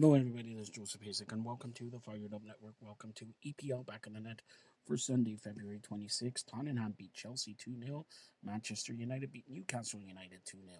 Hello, everybody. This is Joseph Hasek, and welcome to the Fired Up Network. Welcome to EPL Back in the Net for Sunday, February 26th. Tottenham beat Chelsea 2 0. Manchester United beat Newcastle United 2 0.